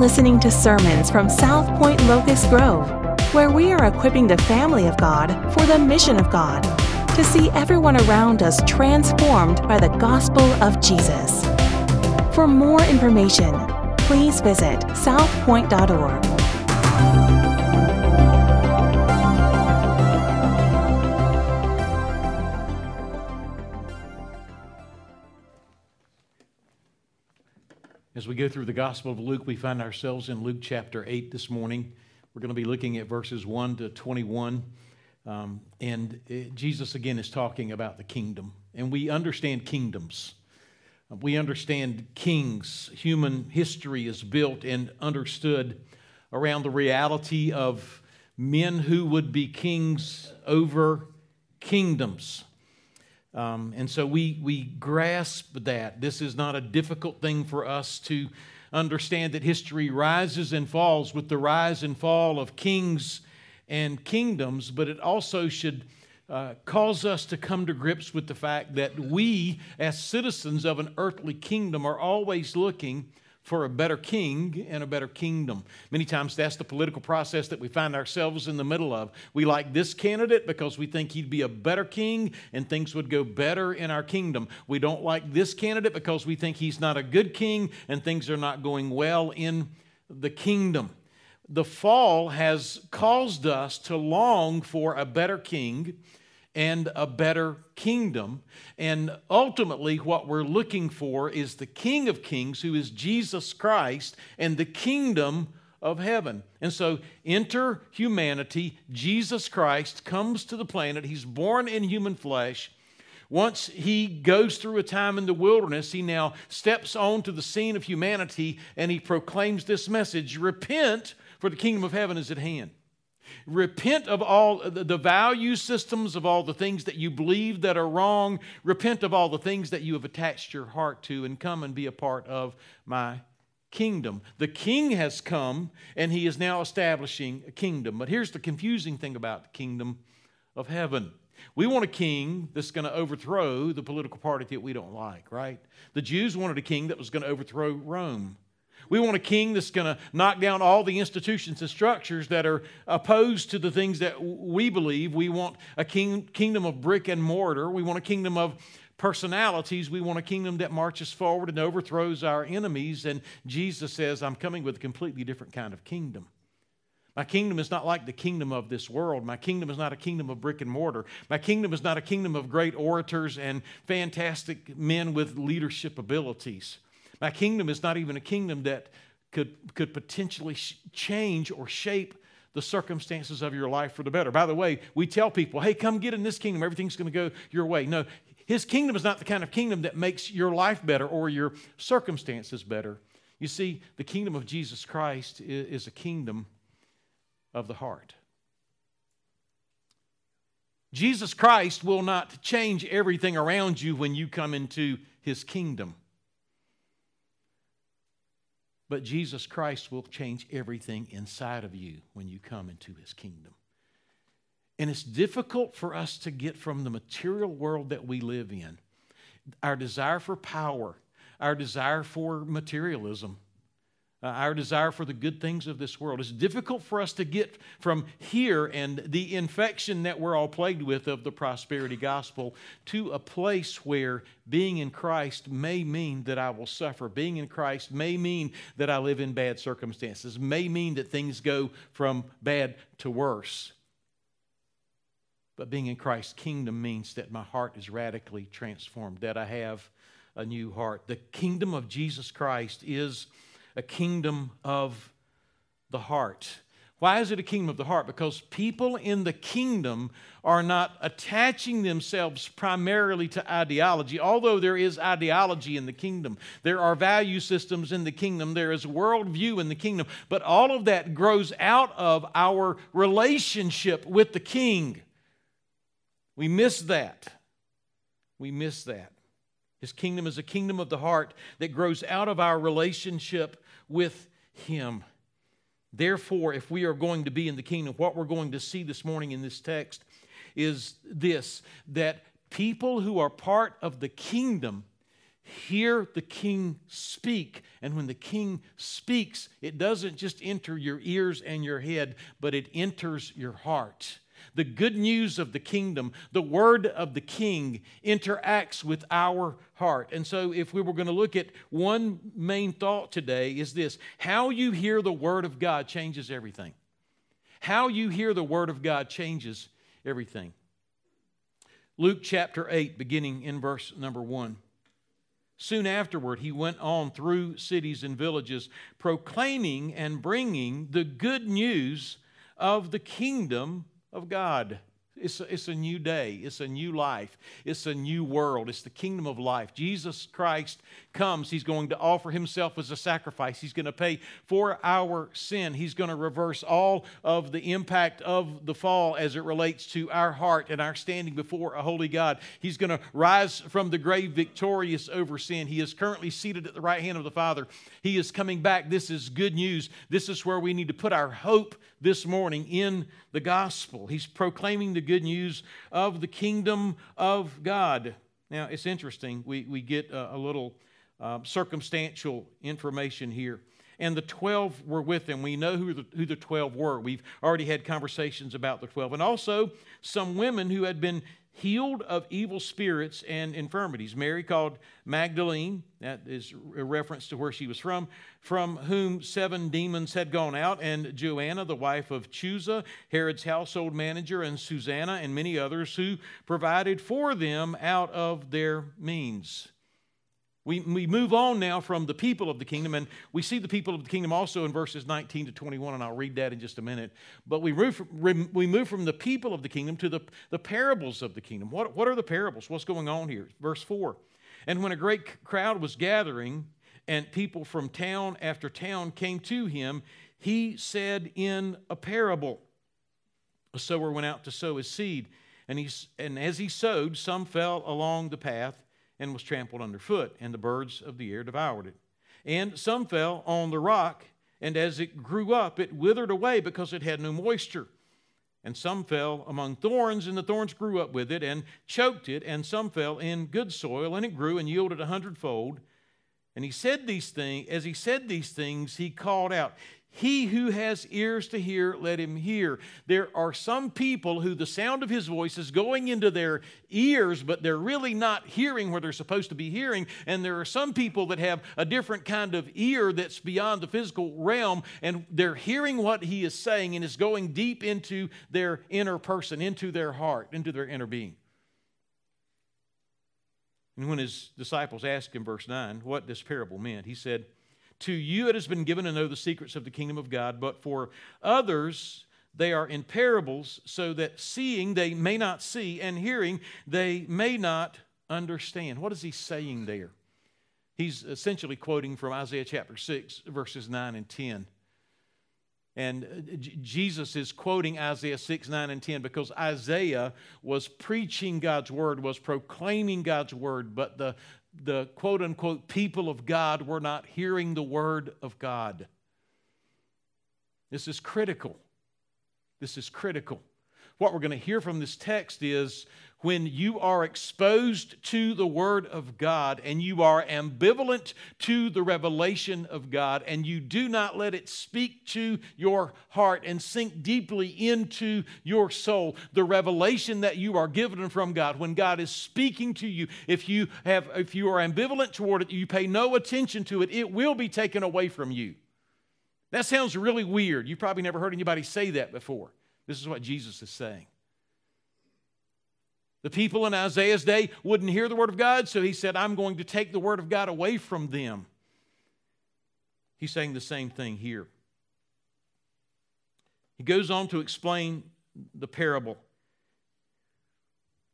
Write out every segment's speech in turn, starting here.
listening to sermons from South Point Locust Grove, where we are equipping the family of God for the mission of God to see everyone around us transformed by the gospel of Jesus. For more information, please visit southpoint.org. As we go through the Gospel of Luke, we find ourselves in Luke chapter 8 this morning. We're going to be looking at verses 1 to 21. Um, and it, Jesus, again, is talking about the kingdom. And we understand kingdoms. We understand kings. Human history is built and understood around the reality of men who would be kings over kingdoms. Um, and so we, we grasp that. This is not a difficult thing for us to understand that history rises and falls with the rise and fall of kings and kingdoms, but it also should uh, cause us to come to grips with the fact that we, as citizens of an earthly kingdom, are always looking for a better king and a better kingdom. Many times that's the political process that we find ourselves in the middle of. We like this candidate because we think he'd be a better king and things would go better in our kingdom. We don't like this candidate because we think he's not a good king and things are not going well in the kingdom. The fall has caused us to long for a better king and a better kingdom. And ultimately, what we're looking for is the King of Kings, who is Jesus Christ, and the kingdom of heaven. And so, enter humanity. Jesus Christ comes to the planet. He's born in human flesh. Once he goes through a time in the wilderness, he now steps onto the scene of humanity and he proclaims this message Repent, for the kingdom of heaven is at hand. Repent of all the value systems, of all the things that you believe that are wrong. Repent of all the things that you have attached your heart to and come and be a part of my kingdom. The king has come and he is now establishing a kingdom. But here's the confusing thing about the kingdom of heaven. We want a king that's going to overthrow the political party that we don't like, right? The Jews wanted a king that was going to overthrow Rome. We want a king that's going to knock down all the institutions and structures that are opposed to the things that we believe. We want a king, kingdom of brick and mortar. We want a kingdom of personalities. We want a kingdom that marches forward and overthrows our enemies. And Jesus says, I'm coming with a completely different kind of kingdom. My kingdom is not like the kingdom of this world. My kingdom is not a kingdom of brick and mortar. My kingdom is not a kingdom of great orators and fantastic men with leadership abilities. My kingdom is not even a kingdom that could, could potentially change or shape the circumstances of your life for the better. By the way, we tell people, hey, come get in this kingdom, everything's going to go your way. No, his kingdom is not the kind of kingdom that makes your life better or your circumstances better. You see, the kingdom of Jesus Christ is a kingdom of the heart. Jesus Christ will not change everything around you when you come into his kingdom. But Jesus Christ will change everything inside of you when you come into his kingdom. And it's difficult for us to get from the material world that we live in, our desire for power, our desire for materialism, uh, our desire for the good things of this world. It's difficult for us to get from here and the infection that we're all plagued with of the prosperity gospel to a place where being in Christ may mean that I will suffer. Being in Christ may mean that I live in bad circumstances, may mean that things go from bad to worse. But being in Christ's kingdom means that my heart is radically transformed, that I have a new heart. The kingdom of Jesus Christ is a kingdom of the heart. Why is it a kingdom of the heart? Because people in the kingdom are not attaching themselves primarily to ideology, although there is ideology in the kingdom. There are value systems in the kingdom, there is worldview in the kingdom, but all of that grows out of our relationship with the king. We miss that. We miss that. His kingdom is a kingdom of the heart that grows out of our relationship with Him. Therefore, if we are going to be in the kingdom, what we're going to see this morning in this text is this that people who are part of the kingdom hear the king speak. And when the king speaks, it doesn't just enter your ears and your head, but it enters your heart. The good news of the kingdom, the word of the king interacts with our heart. And so, if we were going to look at one main thought today, is this how you hear the word of God changes everything. How you hear the word of God changes everything. Luke chapter 8, beginning in verse number 1. Soon afterward, he went on through cities and villages, proclaiming and bringing the good news of the kingdom of God. It's a, it's a new day. It's a new life. It's a new world. It's the kingdom of life. Jesus Christ comes. He's going to offer himself as a sacrifice. He's going to pay for our sin. He's going to reverse all of the impact of the fall as it relates to our heart and our standing before a holy God. He's going to rise from the grave victorious over sin. He is currently seated at the right hand of the Father. He is coming back. This is good news. This is where we need to put our hope this morning in the gospel. He's proclaiming the good news of the kingdom of God. Now, it's interesting. We, we get a, a little uh, circumstantial information here. And the 12 were with them. We know who the, who the 12 were. We've already had conversations about the 12. And also some women who had been healed of evil spirits and infirmities. Mary called Magdalene, that is a reference to where she was from, from whom seven demons had gone out, and Joanna, the wife of Chuza, Herod's household manager, and Susanna, and many others who provided for them out of their means. We, we move on now from the people of the kingdom, and we see the people of the kingdom also in verses 19 to 21, and I'll read that in just a minute. But we move from, we move from the people of the kingdom to the, the parables of the kingdom. What, what are the parables? What's going on here? Verse 4. And when a great crowd was gathering, and people from town after town came to him, he said in a parable A sower went out to sow his seed, and, he, and as he sowed, some fell along the path and was trampled underfoot, and the birds of the air devoured it. And some fell on the rock, and as it grew up, it withered away because it had no moisture. And some fell among thorns, and the thorns grew up with it and choked it. And some fell in good soil, and it grew and yielded a hundredfold. And he said these things, as he said these things, he called out, he who has ears to hear, let him hear. There are some people who the sound of his voice is going into their ears, but they're really not hearing where they're supposed to be hearing. And there are some people that have a different kind of ear that's beyond the physical realm, and they're hearing what he is saying, and is going deep into their inner person, into their heart, into their inner being. And when his disciples asked him, verse 9, what this parable meant, he said, to you it has been given to know the secrets of the kingdom of God, but for others they are in parables, so that seeing they may not see, and hearing they may not understand. What is he saying there? He's essentially quoting from Isaiah chapter 6, verses 9 and 10. And uh, Jesus is quoting Isaiah 6, 9, and 10 because Isaiah was preaching God's word, was proclaiming God's word, but the, the quote unquote people of God were not hearing the word of God. This is critical. This is critical. What we're going to hear from this text is when you are exposed to the Word of God and you are ambivalent to the revelation of God and you do not let it speak to your heart and sink deeply into your soul, the revelation that you are given from God, when God is speaking to you, if you, have, if you are ambivalent toward it, you pay no attention to it, it will be taken away from you. That sounds really weird. You've probably never heard anybody say that before. This is what Jesus is saying. The people in Isaiah's day wouldn't hear the word of God, so he said, I'm going to take the word of God away from them. He's saying the same thing here. He goes on to explain the parable.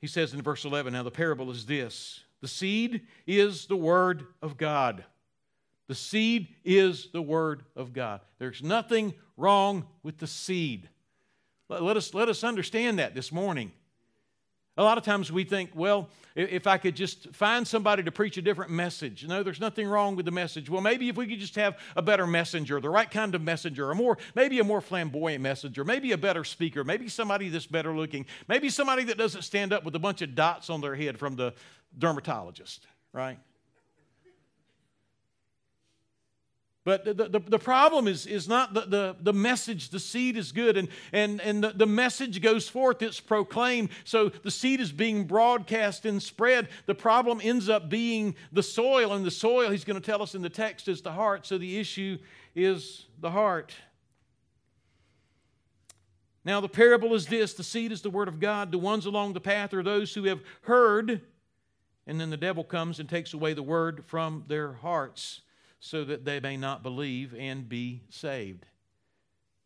He says in verse 11, Now the parable is this the seed is the word of God. The seed is the word of God. There's nothing wrong with the seed. Let us, let us understand that this morning. A lot of times we think, well, if I could just find somebody to preach a different message. No, there's nothing wrong with the message. Well, maybe if we could just have a better messenger, the right kind of messenger, or more, maybe a more flamboyant messenger, maybe a better speaker, maybe somebody that's better looking, maybe somebody that doesn't stand up with a bunch of dots on their head from the dermatologist, right? But the, the, the, problem is, is not the, the, the message, the seed is good, and, and, and the, the message goes forth, it's proclaimed. So the seed is being broadcast and spread. The problem ends up being the soil, and the soil, he's going to tell us in the text, is the heart. So the issue is the heart. Now, the parable is this the seed is the word of God. The ones along the path are those who have heard, and then the devil comes and takes away the word from their hearts so that they may not believe and be saved.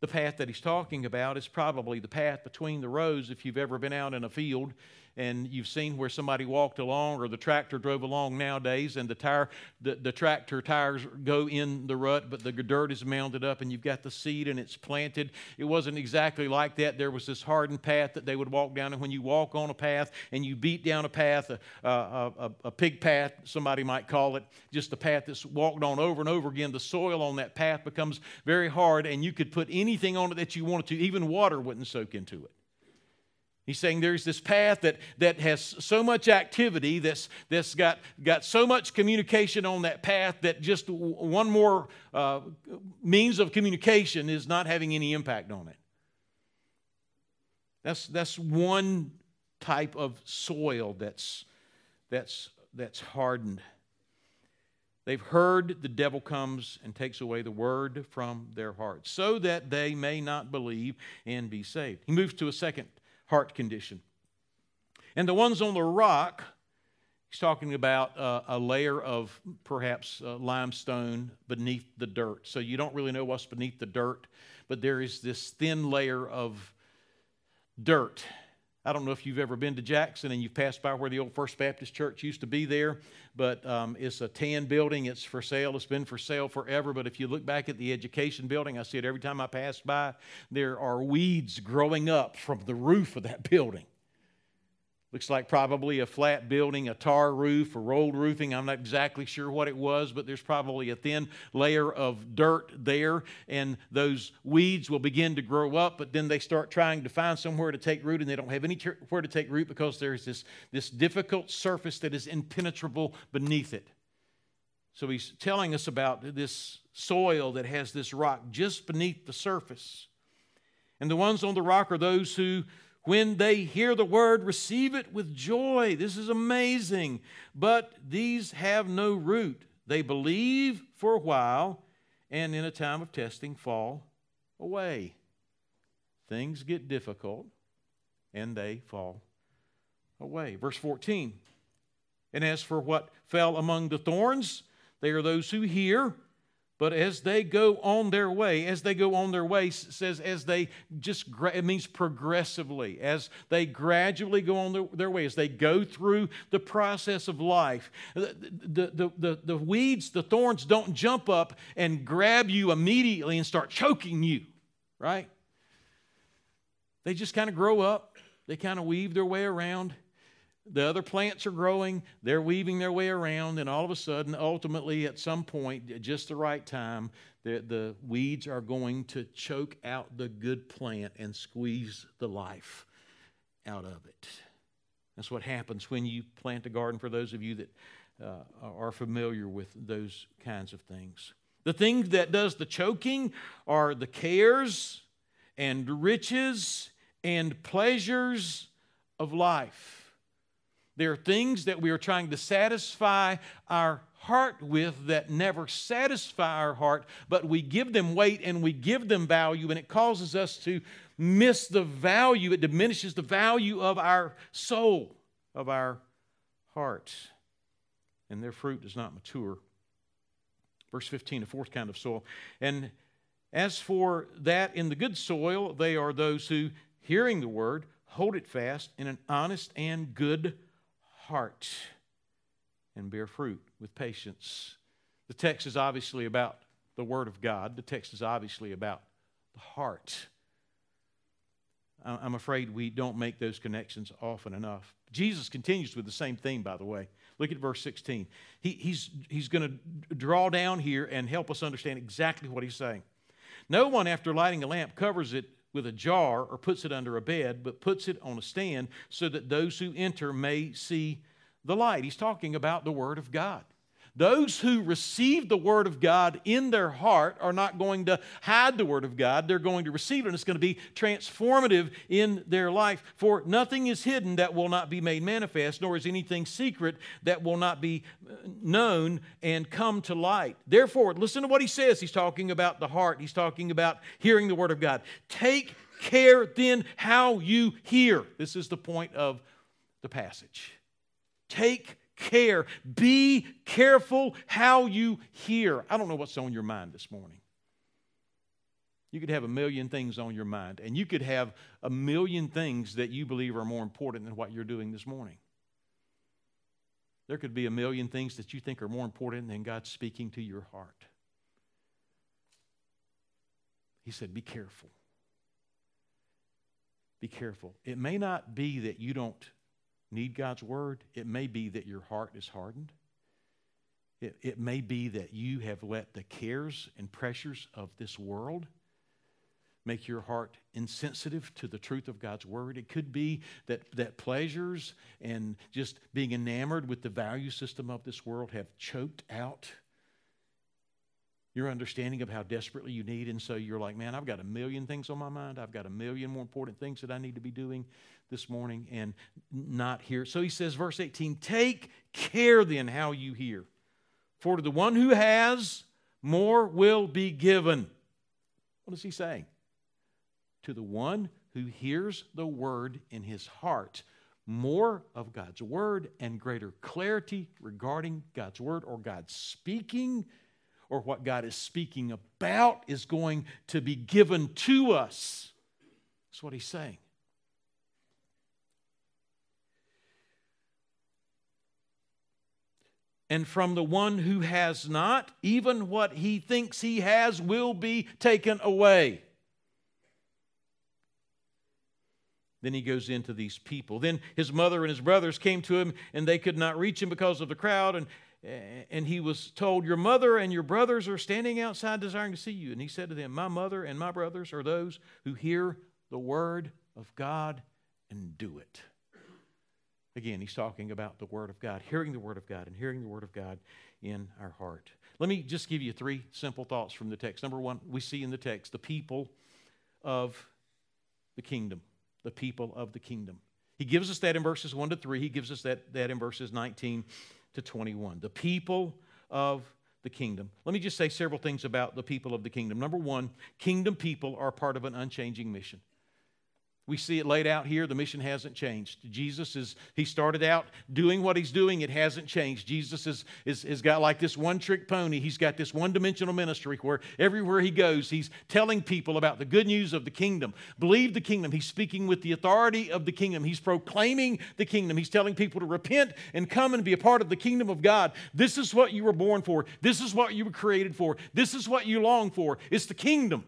The path that he's talking about is probably the path between the rows if you've ever been out in a field and you've seen where somebody walked along or the tractor drove along nowadays and the tire the, the tractor tires go in the rut but the dirt is mounded up and you've got the seed and it's planted. It wasn't exactly like that. There was this hardened path that they would walk down and when you walk on a path and you beat down a path a, a, a, a pig path somebody might call it just a path that's walked on over and over again the soil on that path becomes very hard and you could put anything on it that you wanted to. Even water wouldn't soak into it He's saying there's this path that, that has so much activity, that's, that's got, got so much communication on that path that just one more uh, means of communication is not having any impact on it. That's, that's one type of soil that's, that's, that's hardened. They've heard the devil comes and takes away the word from their hearts so that they may not believe and be saved. He moves to a second heart condition. And the ones on the rock, he's talking about uh, a layer of perhaps uh, limestone beneath the dirt. So you don't really know what's beneath the dirt, but there is this thin layer of dirt I don't know if you've ever been to Jackson and you've passed by where the old First Baptist Church used to be there, but um, it's a tan building. It's for sale. It's been for sale forever. But if you look back at the education building, I see it every time I pass by, there are weeds growing up from the roof of that building. Looks like probably a flat building, a tar roof, or rolled roofing. I'm not exactly sure what it was, but there's probably a thin layer of dirt there, and those weeds will begin to grow up, but then they start trying to find somewhere to take root, and they don't have anywhere to take root because there's this, this difficult surface that is impenetrable beneath it. So he's telling us about this soil that has this rock just beneath the surface. And the ones on the rock are those who when they hear the word, receive it with joy. This is amazing. But these have no root. They believe for a while and in a time of testing fall away. Things get difficult and they fall away. Verse 14. And as for what fell among the thorns, they are those who hear but as they go on their way, as they go on their way, says as they just, it means progressively, as they gradually go on their, way, as they go through the process of life. The, the, the, the, weeds, the thorns don't jump up and grab you immediately and start choking you, right? They just kind of grow up, they kind of weave their way around the other plants are growing, they're weaving their way around, and all of a sudden, ultimately, at some point, at just the right time, the, the weeds are going to choke out the good plant and squeeze the life out of it. That's what happens when you plant a garden, for those of you that uh, are familiar with those kinds of things. The thing that does the choking are the cares and riches and pleasures of life. There are things that we are trying to satisfy our heart with that never satisfy our heart, but we give them weight and we give them value, and it causes us to miss the value. It diminishes the value of our soul, of our heart, and their fruit does not mature. Verse 15, the fourth kind of soil. And as for that in the good soil, they are those who, hearing the word, hold it fast in an honest and good heart and bear fruit with patience. The text is obviously about the Word of God, the text is obviously about the heart. I'm afraid we don't make those connections often enough. Jesus continues with the same theme, by the way. Look at verse 16. He, he's he's going to draw down here and help us understand exactly what he's saying. No one, after lighting a lamp, covers it with a jar or puts it under a bed, but puts it on a stand so that those who enter may see the light. He's talking about the Word of God. Those who receive the Word of God in their heart are not going to hide the Word of God. They're going to receive it, and it's going to be transformative in their life. For nothing is hidden that will not be made manifest, nor is anything secret that will not be uh, known and come to light. Therefore, listen to what he says. He's talking about the heart, he's talking about hearing the Word of God. Take care then how you hear. This is the point of the passage. Take care. Be careful how you hear. I don't know what's on your mind this morning. You could have a million things on your mind, and you could have a million things that you believe are more important than what you're doing this morning. There could be a million things that you think are more important than God speaking to your heart. He said, Be careful. Be careful. It may not be that you don't need God's word. It may be that your heart is hardened. It, it may be that you have let the cares and pressures of this world make your heart insensitive to the truth of God's word. It could be that, that pleasures and just being enamored with the value system of this world have choked out your understanding of how desperately you need. And so you're like, man, I've got a million things on my mind. I've got a million more important things that I need to be doing this morning and not hear. So he says, verse 18, take care then how you hear. For to the one who has, more will be given. What is he saying? To the one who hears the word in his heart, more of God's word and greater clarity regarding God's word or God's speaking or what God is speaking about is going to be given to us. That's what he's saying. And from the one who has not, even what he thinks he has will be taken away. Then he goes into these people. Then his mother and his brothers came to him, and they could not reach him because of the crowd. And and he was told, Your mother and your brothers are standing outside desiring to see you. And he said to them, My mother and my brothers are those who hear the word of God and do it. Again, he's talking about the word of God, hearing the word of God, and hearing the word of God in our heart. Let me just give you three simple thoughts from the text. Number one, we see in the text the people of the kingdom. The people of the kingdom. He gives us that in verses 1 to 3. He gives us that, that in verses 19 to 21. The people of the kingdom. Let me just say several things about the people of the kingdom. Number one, kingdom people are part of an unchanging mission. We see it laid out here. The mission hasn't changed. Jesus is, he started out doing what he's doing. It hasn't changed. Jesus is, is, has got like this one trick pony. He's got this one dimensional ministry where everywhere he goes, he's telling people about the good news of the kingdom. Believe the kingdom. He's speaking with the authority of the kingdom. He's proclaiming the kingdom. He's telling people to repent and come and be a part of the kingdom of God. This is what you were born for. This is what you were created for. This is what you long for. It's the kingdom.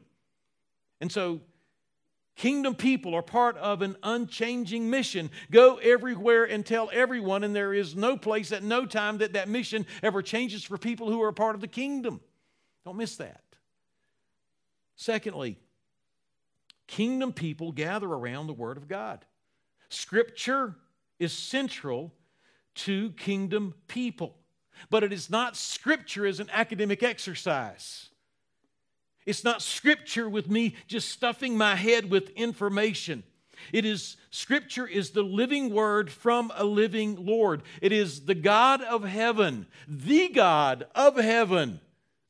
And so Kingdom people are part of an unchanging mission. Go everywhere and tell everyone, and there is no place at no time that that mission ever changes for people who are part of the kingdom. Don't miss that. Secondly, kingdom people gather around the Word of God. Scripture is central to kingdom people, but it is not Scripture as an academic exercise. It's not scripture with me just stuffing my head with information. It is scripture is the living word from a living Lord. It is the God of heaven, the God of heaven,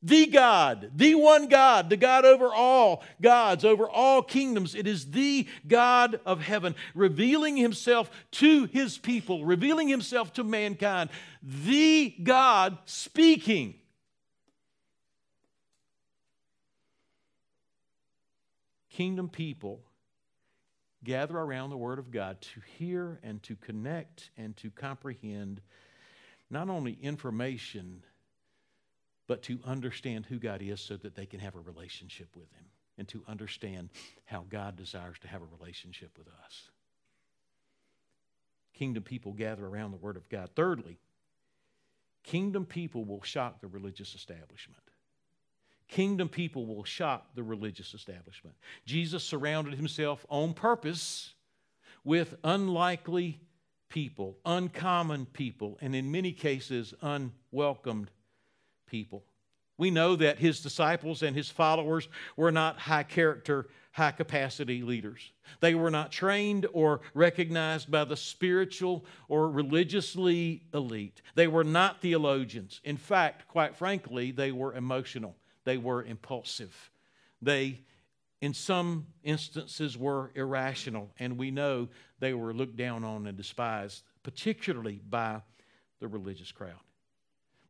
the God, the one God, the God over all gods, over all kingdoms. It is the God of heaven revealing himself to his people, revealing himself to mankind, the God speaking kingdom people gather around the Word of God to hear and to connect and to comprehend not only information, but to understand who God is so that they can have a relationship with Him and to understand how God desires to have a relationship with us. Kingdom people gather around the Word of God. Thirdly, kingdom people will shock the religious establishment. Kingdom people will shock the religious establishment. Jesus surrounded himself on purpose with unlikely people, uncommon people, and in many cases, unwelcomed people. We know that his disciples and his followers were not high character, high capacity leaders. They were not trained or recognized by the spiritual or religiously elite. They were not theologians. In fact, quite frankly, they were emotional, they were impulsive. They, in some instances, were irrational, and we know they were looked down on and despised, particularly by the religious crowd.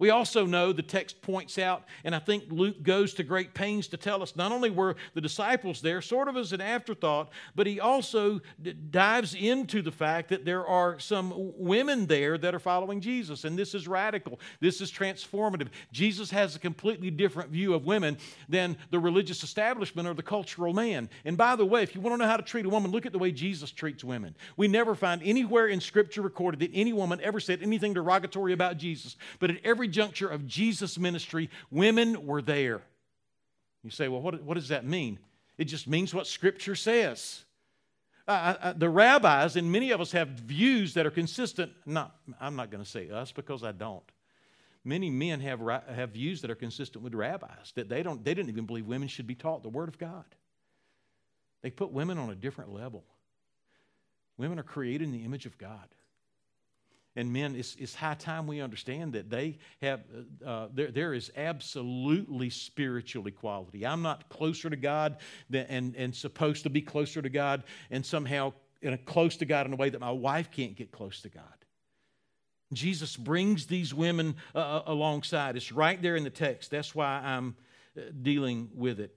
We also know the text points out, and I think Luke goes to great pains to tell us not only were the disciples there, sort of as an afterthought, but he also d- dives into the fact that there are some women there that are following Jesus. And this is radical, this is transformative. Jesus has a completely different view of women than the religious establishment or the cultural man. And by the way, if you want to know how to treat a woman, look at the way Jesus treats women. We never find anywhere in Scripture recorded that any woman ever said anything derogatory about Jesus, but at every juncture of Jesus' ministry, women were there. You say, well, what, what does that mean? It just means what Scripture says. Uh, uh, the rabbis, and many of us have views that are consistent. Not, I'm not going to say us because I don't. Many men have, have views that are consistent with rabbis, that they, don't, they didn't even believe women should be taught the Word of God. They put women on a different level. Women are created in the image of God and men, it's, it's high time we understand that they have, uh, uh, there, there is absolutely spiritual equality. I'm not closer to God than, and, and supposed to be closer to God and somehow in a, close to God in a way that my wife can't get close to God. Jesus brings these women uh, uh alongside. It's right there in the text. That's why I'm uh, dealing with it.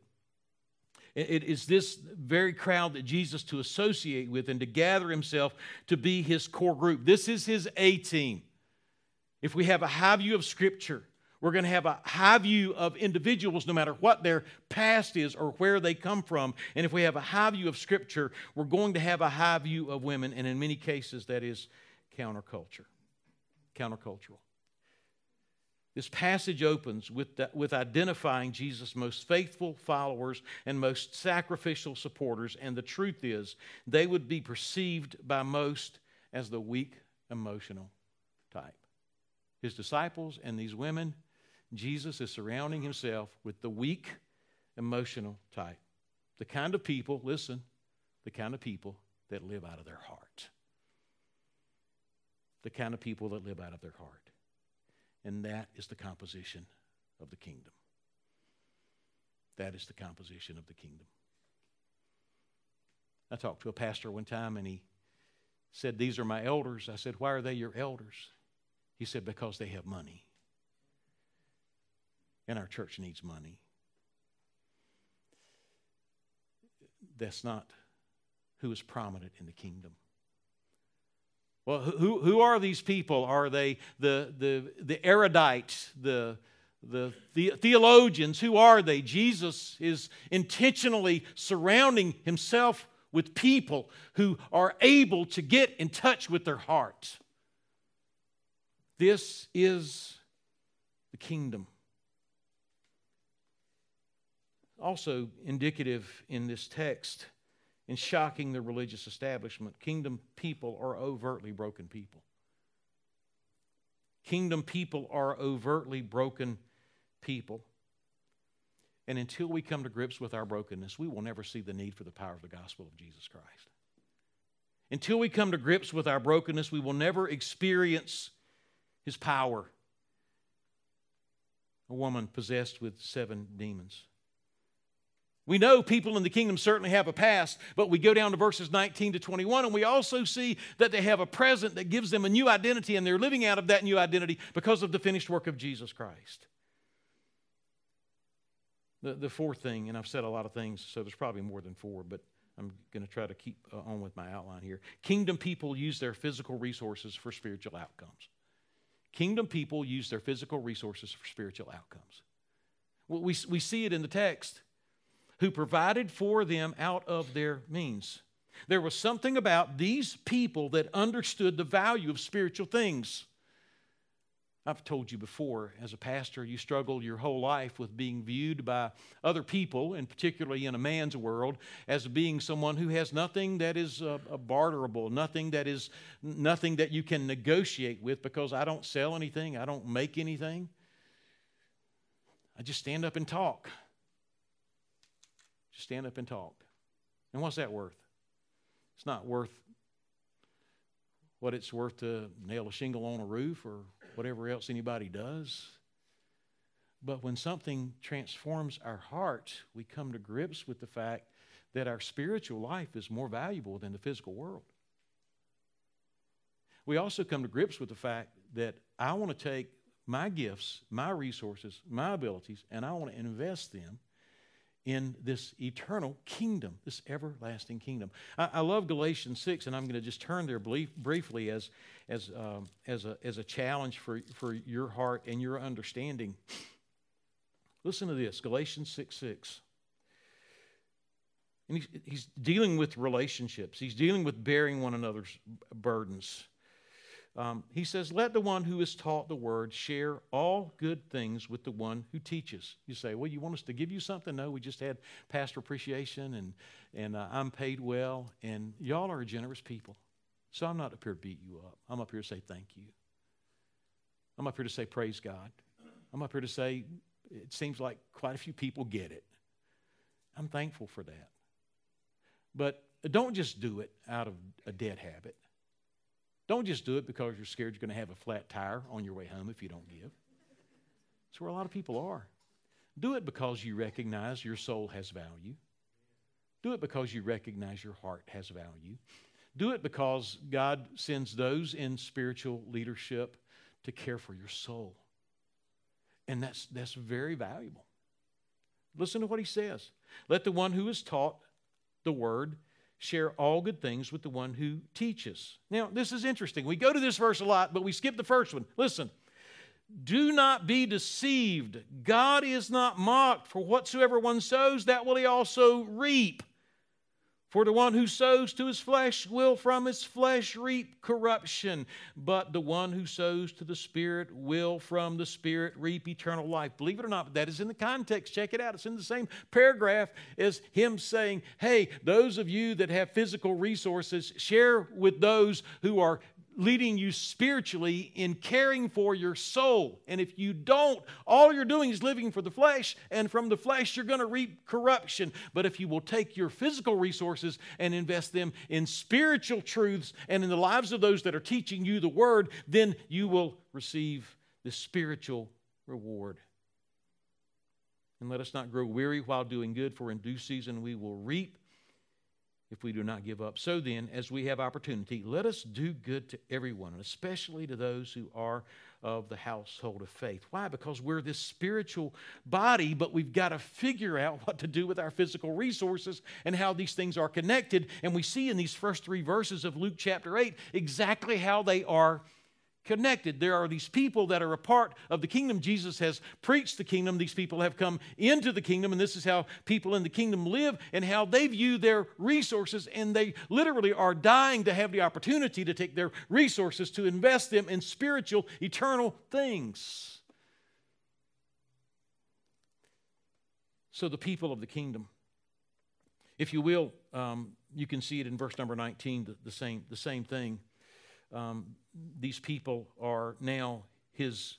It is this very crowd that Jesus to associate with and to gather himself to be his core group. This is his A team. If we have a high view of Scripture, we're going to have a high view of individuals no matter what their past is or where they come from. And if we have a high view of Scripture, we're going to have a high view of women. And in many cases, that is counterculture. Countercultural. This passage opens with, the, with identifying Jesus' most faithful followers and most sacrificial supporters, and the truth is, they would be perceived by most as the weak, emotional type. His disciples and these women, Jesus is surrounding himself with the weak, emotional type. The kind of people, listen, the kind of people that live out of their heart. The kind of people that live out of their heart. And that is the composition of the kingdom. That is the composition of the kingdom. I talked to a pastor one time and he said, These are my elders. I said, Why are they your elders? He said, Because they have money. And our church needs money. That's not who is prominent in the kingdom. Well, who, who are these people? Are they the, the, the erudites, the, the, the theologians? Who are they? Jesus is intentionally surrounding himself with people who are able to get in touch with their heart. This is the kingdom. Also, indicative in this text in shocking the religious establishment. Kingdom people are overtly broken people. Kingdom people are overtly broken people. And until we come to grips with our brokenness, we will never see the need for the power of the gospel of Jesus Christ. Until we come to grips with our brokenness, we will never experience his power. A woman possessed with seven demons. We know people in the kingdom certainly have a past, but we go down to verses 19 to 21 and we also see that they have a present that gives them a new identity and they're living out of that new identity because of the finished work of Jesus Christ. The, the fourth thing, and I've said a lot of things, so there's probably more than four, but I'm going to try to keep uh, on with my outline here. Kingdom people use their physical resources for spiritual outcomes. Kingdom people use their physical resources for spiritual outcomes. Well, we, we see it in the text who provided for them out of their means. There was something about these people that understood the value of spiritual things. I've told you before, as a pastor, you struggle your whole life with being viewed by other people, and particularly in a man's world, as being someone who has nothing that is uh, barterable, nothing that is nothing that you can negotiate with, because I don't sell anything, I don't make anything. I just stand up and talk. Just stand up and talk. And what's that worth? It's not worth what it's worth to nail a shingle on a roof or whatever else anybody does. But when something transforms our heart, we come to grips with the fact that our spiritual life is more valuable than the physical world. We also come to grips with the fact that I want to take my gifts, my resources, my abilities, and I want to invest them in this eternal kingdom, this everlasting kingdom. I, I love Galatians 6, and I'm going to just turn there briefly as, as, um, as, a, as a challenge for, for your heart and your understanding. Listen to this Galatians 6 6. And he's, he's dealing with relationships, he's dealing with bearing one another's burdens. Um, he says, Let the one who is taught the word share all good things with the one who teaches. You say, Well, you want us to give you something? No, we just had pastor appreciation and, and uh, I'm paid well, and y'all are a generous people. So I'm not up here to beat you up. I'm up here to say thank you. I'm up here to say praise God. I'm up here to say it seems like quite a few people get it. I'm thankful for that. But don't just do it out of a dead habit. Don't just do it because you're scared you're going to have a flat tire on your way home if you don't give. That's where a lot of people are. Do it because you recognize your soul has value. Do it because you recognize your heart has value. Do it because God sends those in spiritual leadership to care for your soul. And that's, that's very valuable. Listen to what he says. Let the one who is taught the word share all good things with the one who teaches. Now, this is interesting. We go to this verse a lot, but we skip the first one. Listen. Do not be deceived. God is not mocked, for whatsoever one sows, that will he also reap. For the one who sows to his flesh will from his flesh reap corruption, but the one who sows to the Spirit will from the Spirit reap eternal life. Believe it or not, that is in the context. Check it out. It's in the same paragraph as him saying, Hey, those of you that have physical resources, share with those who are leading you spiritually in caring for your soul. And if you don't, all you're doing is living for the flesh, and from the flesh, you're going to reap corruption. But if you will take your physical resources and invest them in spiritual truths and in the lives of those that are teaching you the word, then you will receive the spiritual reward. And let us not grow weary while doing good, for in due season we will reap if we do not give up. So then, as we have opportunity, let us do good to everyone, and especially to those who are of the household of faith. Why? Because we're this spiritual body, but we've got to figure out what to do with our physical resources and how these things are connected. And we see in these first three verses of Luke chapter 8 exactly how they are connected. There are these people that are a part of the kingdom. Jesus has preached the kingdom. These people have come into the kingdom, and this is how people in the kingdom live and how they view their resources. And they literally are dying to have the opportunity to take their resources to invest them in spiritual, eternal things. So, the people of the kingdom, if you will, um, you can see it in verse number 19, the, the same, the same thing um, these people are now his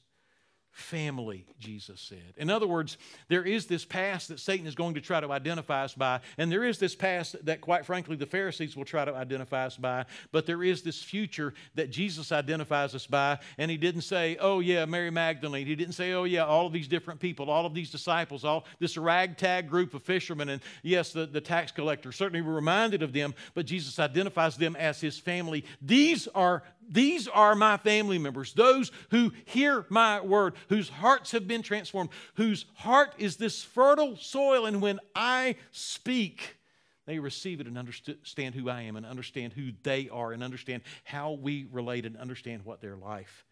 family, Jesus said. In other words, there is this past that Satan is going to try to identify us by, and there is this past that, quite frankly, the Pharisees will try to identify us by, but there is this future that Jesus identifies us by, and he didn't say, oh, yeah, Mary Magdalene. He didn't say, oh, yeah, all of these different people, all of these disciples, all this ragtag group of fishermen, and yes, the, the tax collector. Certainly we're reminded of them, but Jesus identifies them as his family. These are these are my family members, those who hear my word, whose hearts have been transformed, whose heart is this fertile soil. And when I speak, they receive it and understand who I am and understand who they are and understand how we relate and understand what their life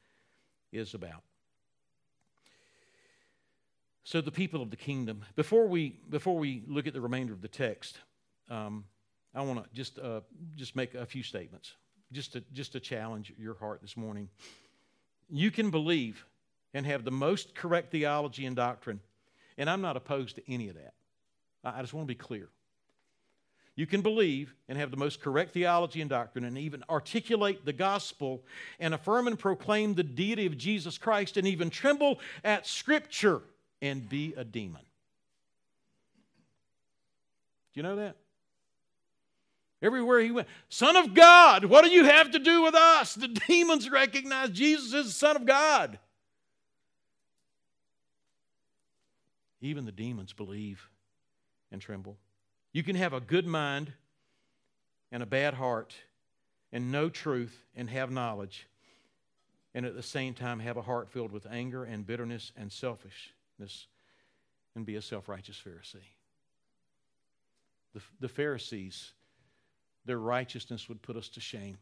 is about. So, the people of the kingdom, before we, before we look at the remainder of the text, um, I want to just, uh, just make a few statements just to, just to challenge your heart this morning. You can believe and have the most correct theology and doctrine, and I'm not opposed to any of that. I just want to be clear. You can believe and have the most correct theology and doctrine and even articulate the gospel and affirm and proclaim the deity of Jesus Christ and even tremble at Scripture and be a demon. Do you know that? Everywhere he went, Son of God, what do you have to do with us? The demons recognize Jesus as the Son of God. Even the demons believe and tremble. You can have a good mind and a bad heart and know truth and have knowledge, and at the same time have a heart filled with anger and bitterness and selfishness and be a self righteous Pharisee. The, the Pharisees, their righteousness would put us to shame,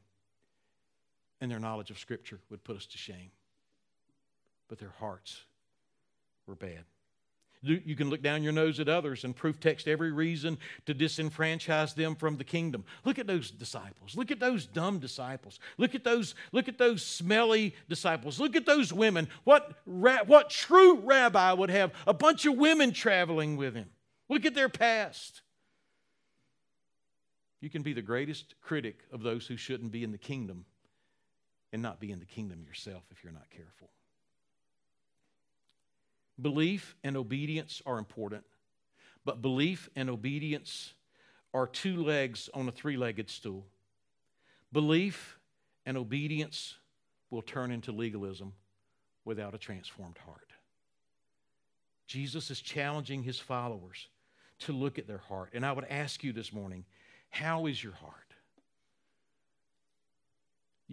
and their knowledge of Scripture would put us to shame. But their hearts were bad. You can look down your nose at others and proof text every reason to disenfranchise them from the kingdom. Look at those disciples. Look at those dumb disciples. Look at those, look at those smelly disciples. Look at those women. What, what true rabbi would have a bunch of women traveling with him? Look at their past. You can be the greatest critic of those who shouldn't be in the kingdom and not be in the kingdom yourself if you're not careful. Belief and obedience are important, but belief and obedience are two legs on a three legged stool. Belief and obedience will turn into legalism without a transformed heart. Jesus is challenging his followers to look at their heart. And I would ask you this morning how is your heart?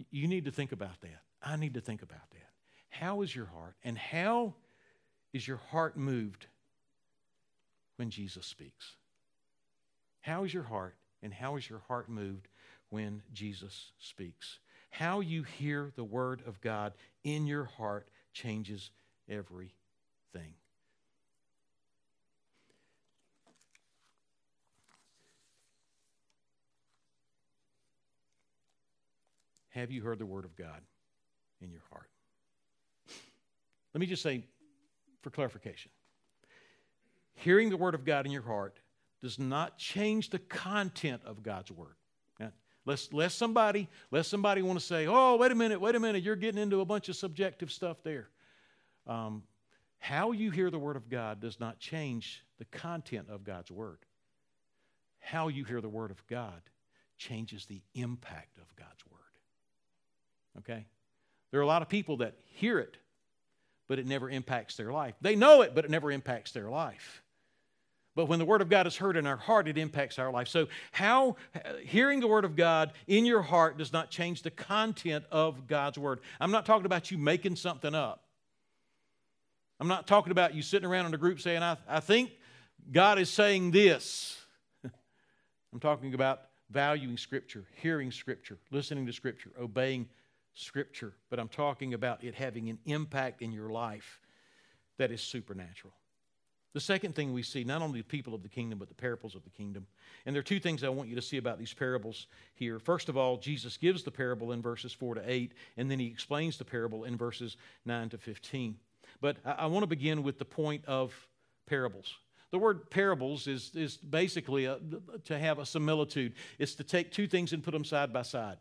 You need to think about that. I need to think about that. How is your heart? And how is your heart moved when Jesus speaks? How is your heart, and how is your heart moved when Jesus speaks? How you hear the Word of God in your heart changes everything. Have you heard the Word of God in your heart? Let me just say for clarification. Hearing the Word of God in your heart does not change the content of God's Word. Now, lest, lest somebody, lest somebody want to say, oh, wait a minute, wait a minute, you're getting into a bunch of subjective stuff there. Um, how you hear the Word of God does not change the content of God's Word. How you hear the Word of God changes the impact of God's Word. Okay? There are a lot of people that hear it but it never impacts their life. They know it, but it never impacts their life. But when the Word of God is heard in our heart, it impacts our life. So, how hearing the Word of God in your heart does not change the content of God's Word. I'm not talking about you making something up. I'm not talking about you sitting around in a group saying, I, I think God is saying this. I'm talking about valuing Scripture, hearing Scripture, listening to Scripture, obeying Scripture, but I'm talking about it having an impact in your life that is supernatural. The second thing we see, not only the people of the kingdom, but the parables of the kingdom. And there are two things I want you to see about these parables here. First of all, Jesus gives the parable in verses 4 to 8, and then he explains the parable in verses 9 to 15. But I, want to begin with the point of parables. The word parables is, is basically a, to have a similitude. It's to take two things and put them side by side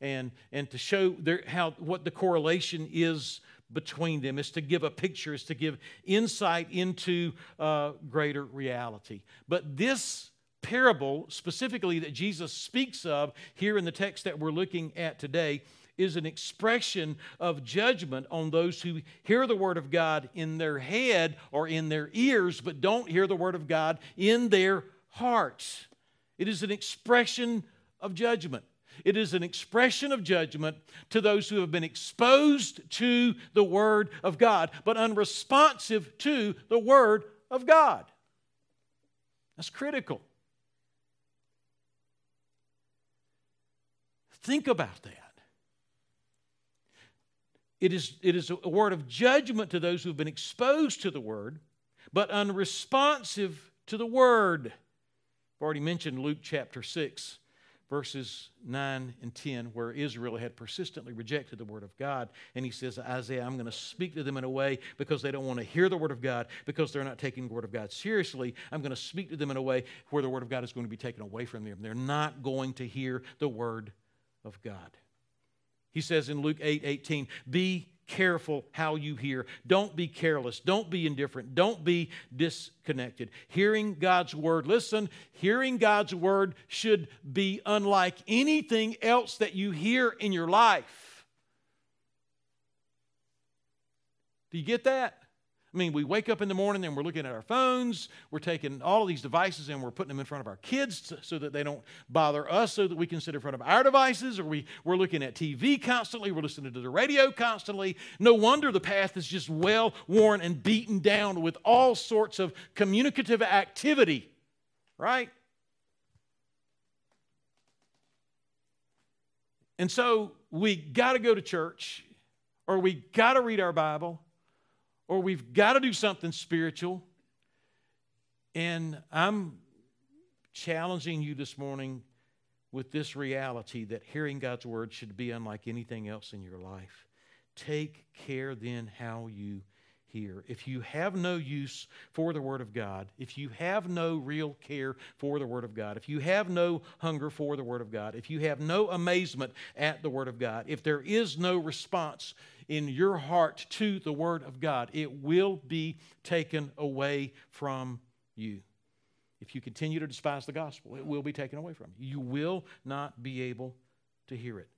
and, and to show their, how, what the correlation is between them, is to give a picture, is to give insight into uh, greater reality. But this parable, specifically that Jesus speaks of here in the text that we're looking at today, is an expression of judgment on those who hear the Word of God in their head or in their ears, but don't hear the Word of God in their hearts. It is an expression of judgment. It is an expression of judgment to those who have been exposed to the Word of God, but unresponsive to the Word of God. That's critical. Think about that. It is, it is a word of judgment to those who have been exposed to the Word, but unresponsive to the Word. I've already mentioned Luke chapter 6 verses 9 and 10, where Israel had persistently rejected the word of God. And he says, Isaiah, I'm going to speak to them in a way because they don't want to hear the word of God, because they're not taking the word of God seriously. I'm going to speak to them in a way where the word of God is going to be taken away from them. They're not going to hear the word of God. He says in Luke 8 18, Be careful how you hear. Don't be careless. Don't be indifferent. Don't be disconnected. Hearing God's word, listen, hearing God's word should be unlike anything else that you hear in your life. Do you get that? I mean, we wake up in the morning and we're looking at our phones. We're taking all of these devices and we're putting them in front of our kids so that they don't bother us, so that we can sit in front of our devices. Or we, we're looking at TV constantly. We're listening to the radio constantly. No wonder the path is just well worn and beaten down with all sorts of communicative activity, right? And so we got to go to church or we got to read our Bible or we've got to do something spiritual. And I'm challenging you this morning with this reality that hearing God's word should be unlike anything else in your life. Take care then how you hear. If you have no use for the Word of God, if you have no real care for the Word of God, if you have no hunger for the Word of God, if you have no amazement at the Word of God, if there is no response in your heart to the Word of God, it will be taken away from you. If you continue to despise the gospel, it will be taken away from you. You will not be able to hear it.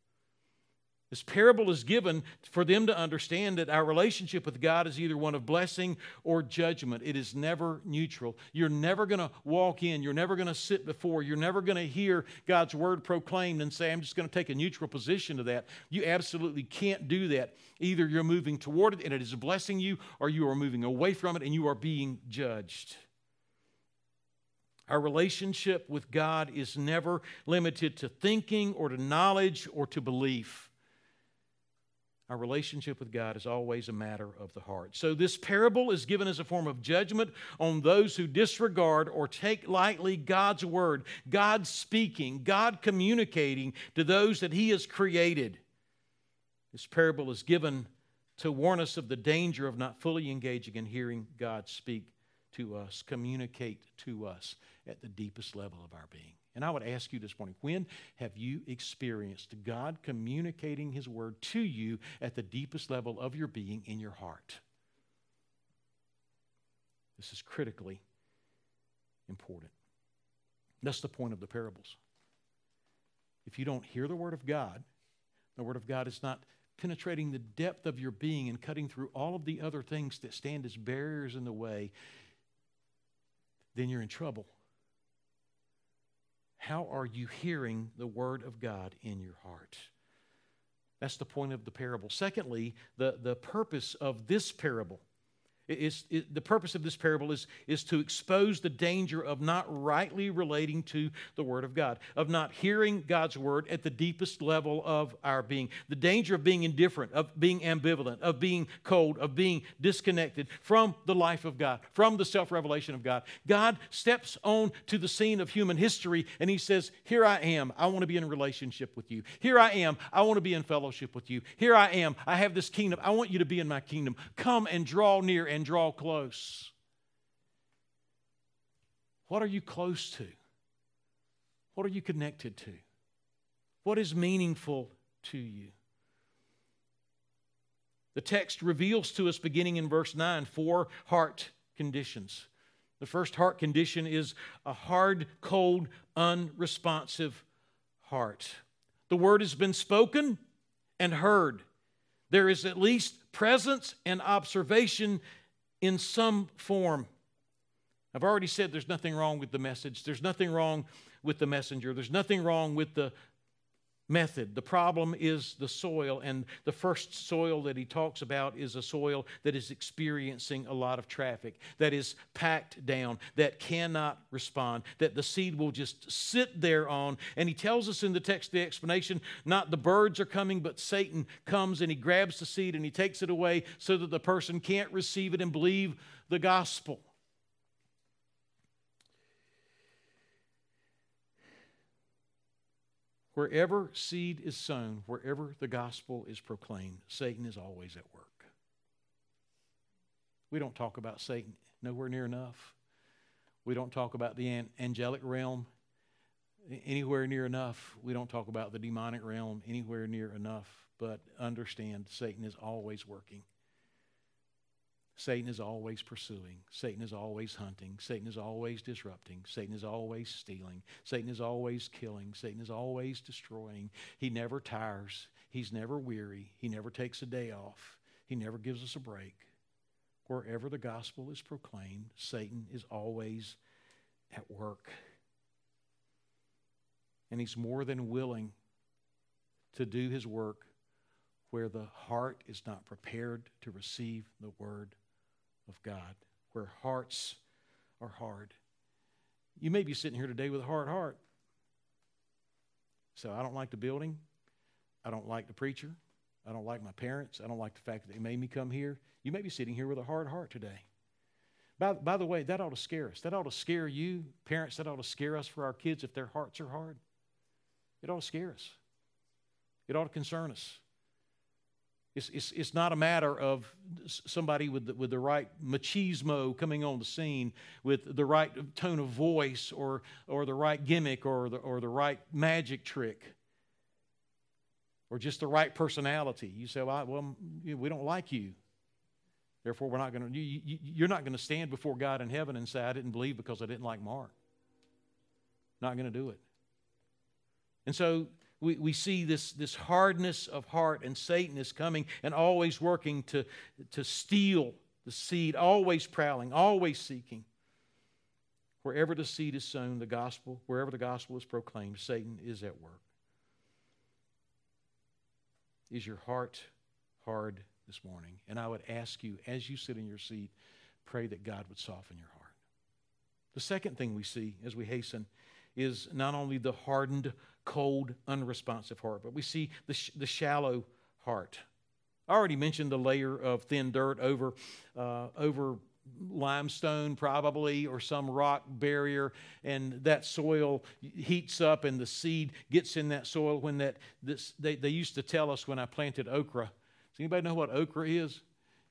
This parable is given for them to understand that our relationship with God is either one of blessing or judgment. It is never neutral. You're never going to walk in, you're never going to sit before, you're never going to hear God's word proclaimed and say, I'm just going to take a neutral position to that. You absolutely can't do that. Either you're moving toward it and it is blessing you, or you are moving away from it and you are being judged. Our relationship with God is never limited to thinking or to knowledge or to belief. Our relationship with God is always a matter of the heart. So, this parable is given as a form of judgment on those who disregard or take lightly God's word, God speaking, God communicating to those that He has created. This parable is given to warn us of the danger of not fully engaging in hearing God speak to us, communicate to us at the deepest level of our being. And I would ask you this morning when have you experienced God communicating His Word to you at the deepest level of your being in your heart? This is critically important. That's the point of the parables. If you don't hear the Word of God, the Word of God is not penetrating the depth of your being and cutting through all of the other things that stand as barriers in the way, then you're in trouble. How are you hearing the word of God in your heart? That's the point of the parable. Secondly, the, the purpose of this parable is, the purpose of this parable is, is to expose the danger of not rightly relating to the Word of God, of not hearing God's Word at the deepest level of our being. The danger of being indifferent, of being ambivalent, of being cold, of being disconnected from the life of God, from the self revelation of God. God steps on to the scene of human history and He says, Here I am. I want to be in relationship with you. Here I am. I want to be in fellowship with you. Here I am. I have this kingdom. I want you to be in my kingdom. Come and draw near and draw close. What are you close to? What are you connected to? What is meaningful to you? The text reveals to us, beginning in verse 9, four heart conditions. The first heart condition is a hard, cold, unresponsive heart. The word has been spoken and heard. There is at least presence and observation in some form. I've already said there's nothing wrong with the message, there's nothing wrong with the messenger, there's nothing wrong with the method. The problem is the soil, and the first soil that he talks about is a soil that is experiencing a lot of traffic, that is packed down, that cannot respond, that the seed will just sit there on. And he tells us in the text, the explanation, not the birds are coming, but Satan comes and he grabs the seed and he takes it away so that the person can't receive it and believe the gospel. Wherever seed is sown, wherever the gospel is proclaimed, Satan is always at work. We don't talk about Satan nowhere near enough. We don't talk about the angelic realm anywhere near enough. We don't talk about the demonic realm anywhere near enough, but understand Satan is always working. Satan is always pursuing. Satan is always hunting. Satan is always disrupting. Satan is always stealing. Satan is always killing. Satan is always destroying. He never tires. He's never weary. He never takes a day off. He never gives us a break. Wherever the gospel is proclaimed, Satan is always at work. And he's more than willing to do his work where the heart is not prepared to receive the word of God, where hearts are hard. You may be sitting here today with a hard heart. So I don't like the building. I don't like the preacher. I don't like my parents. I don't like the fact that they made me come here. You may be sitting here with a hard heart today. By, by the way, that ought to scare us. That ought to scare you, parents. That ought to scare us for our kids if their hearts are hard. It ought to scare us. It ought to concern us. It's, it's, it's not a matter of somebody with the, with the right machismo coming on the scene, with the right tone of voice, or, or the right gimmick, or the, or the right magic trick, or just the right personality. You say, well, well we don't like you. Therefore, we're not going to, you, you, you're not going to stand before God in heaven and say, I didn't believe because I didn't like Mark. Not going to do it. And so we, we see this, this hardness of heart, and Satan is coming and always working to, to steal the seed, always prowling, always seeking. Wherever the seed is sown, the gospel, wherever the gospel is proclaimed, Satan is at work. Is your heart hard this morning? And I would ask you, as you sit in your seat, pray that God would soften your heart. The second thing we see as we hasten is not only the hardened cold, unresponsive heart, but we see the, sh- the shallow heart. I already mentioned the layer of thin dirt over, uh, over limestone, probably, or some rock barrier, and that soil heats up and the seed gets in that soil. When that, this, they, they used to tell us when I planted okra. Does anybody know what okra is?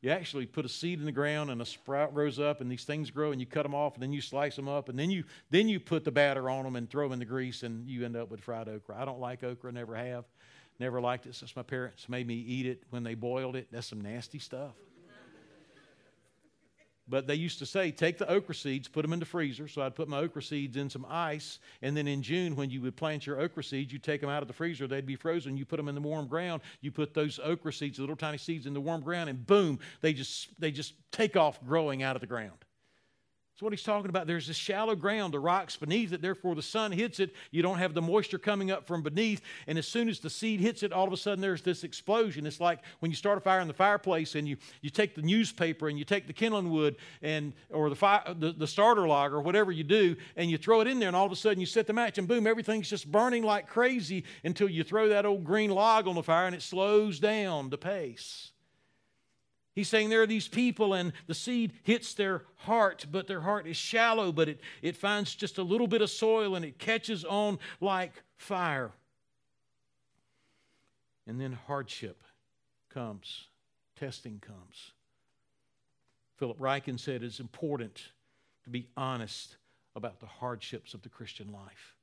You actually put a seed in the ground and a sprout grows up and these things grow and you cut them off and then you slice them up and then you then you put the batter on them and throw them in the grease and you end up with fried okra. I don't like okra never have. Never liked it since my parents made me eat it when they boiled it. That's some nasty stuff but they used to say, take the okra seeds, put them in the freezer. So I'd put my okra seeds in some ice. And then in June, when you would plant your okra seeds, you take them out of the freezer. They'd be frozen. You put them in the warm ground. You put those okra seeds, little tiny seeds, in the warm ground, and boom, they just, they just take off growing out of the ground. That's what he's talking about. There's this shallow ground, the rocks beneath it. Therefore, the sun hits it. You don't have the moisture coming up from beneath. And as soon as the seed hits it, all of a sudden there's this explosion. It's like when you start a fire in the fireplace and you, you take the newspaper and you take the kindling wood and or the, fire, the, the starter log or whatever you do, and you throw it in there, and all of a sudden you set the match, and boom, everything's just burning like crazy until you throw that old green log on the fire and it slows down the pace. He's saying there are these people, and the seed hits their heart, but their heart is shallow, but it, it finds just a little bit of soil and it catches on like fire. And then hardship comes, testing comes. Philip Ryken said it's important to be honest about the hardships of the Christian life.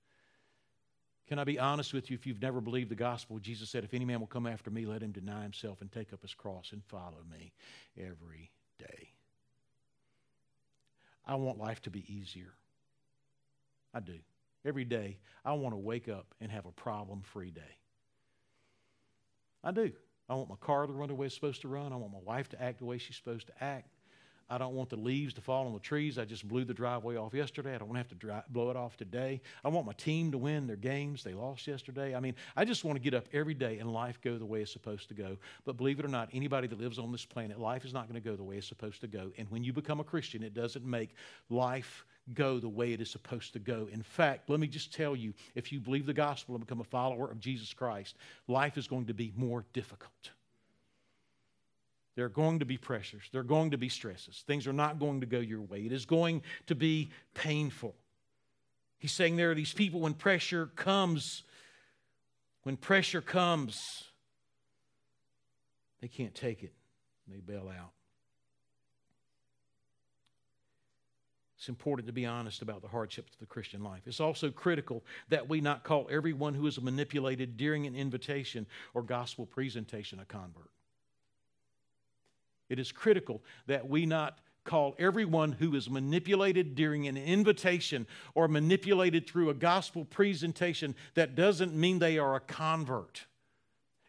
Can I be honest with you? If you've never believed the gospel, Jesus said, If any man will come after me, let him deny himself and take up his cross and follow me every day. I want life to be easier. I do. Every day, I want to wake up and have a problem free day. I do. I want my car to run the way it's supposed to run. I want my wife to act the way she's supposed to act. I don't want the leaves to fall on the trees. I just blew the driveway off yesterday. I don't want to have to dry, blow it off today. I want my team to win their games. They lost yesterday. I mean, I just want to get up every day and life go the way it's supposed to go. But believe it or not, anybody that lives on this planet, life is not going to go the way it's supposed to go. And when you become a Christian, it doesn't make life go the way it is supposed to go. In fact, let me just tell you if you believe the gospel and become a follower of Jesus Christ, life is going to be more difficult. There are going to be pressures. There are going to be stresses. Things are not going to go your way. It is going to be painful. He's saying there are these people when pressure comes, when pressure comes, they can't take it. They bail out. It's important to be honest about the hardships of the Christian life. It's also critical that we not call everyone who is manipulated during an invitation or gospel presentation a convert. It is critical that we not call everyone who is manipulated during an invitation or manipulated through a gospel presentation that doesn't mean they are a convert.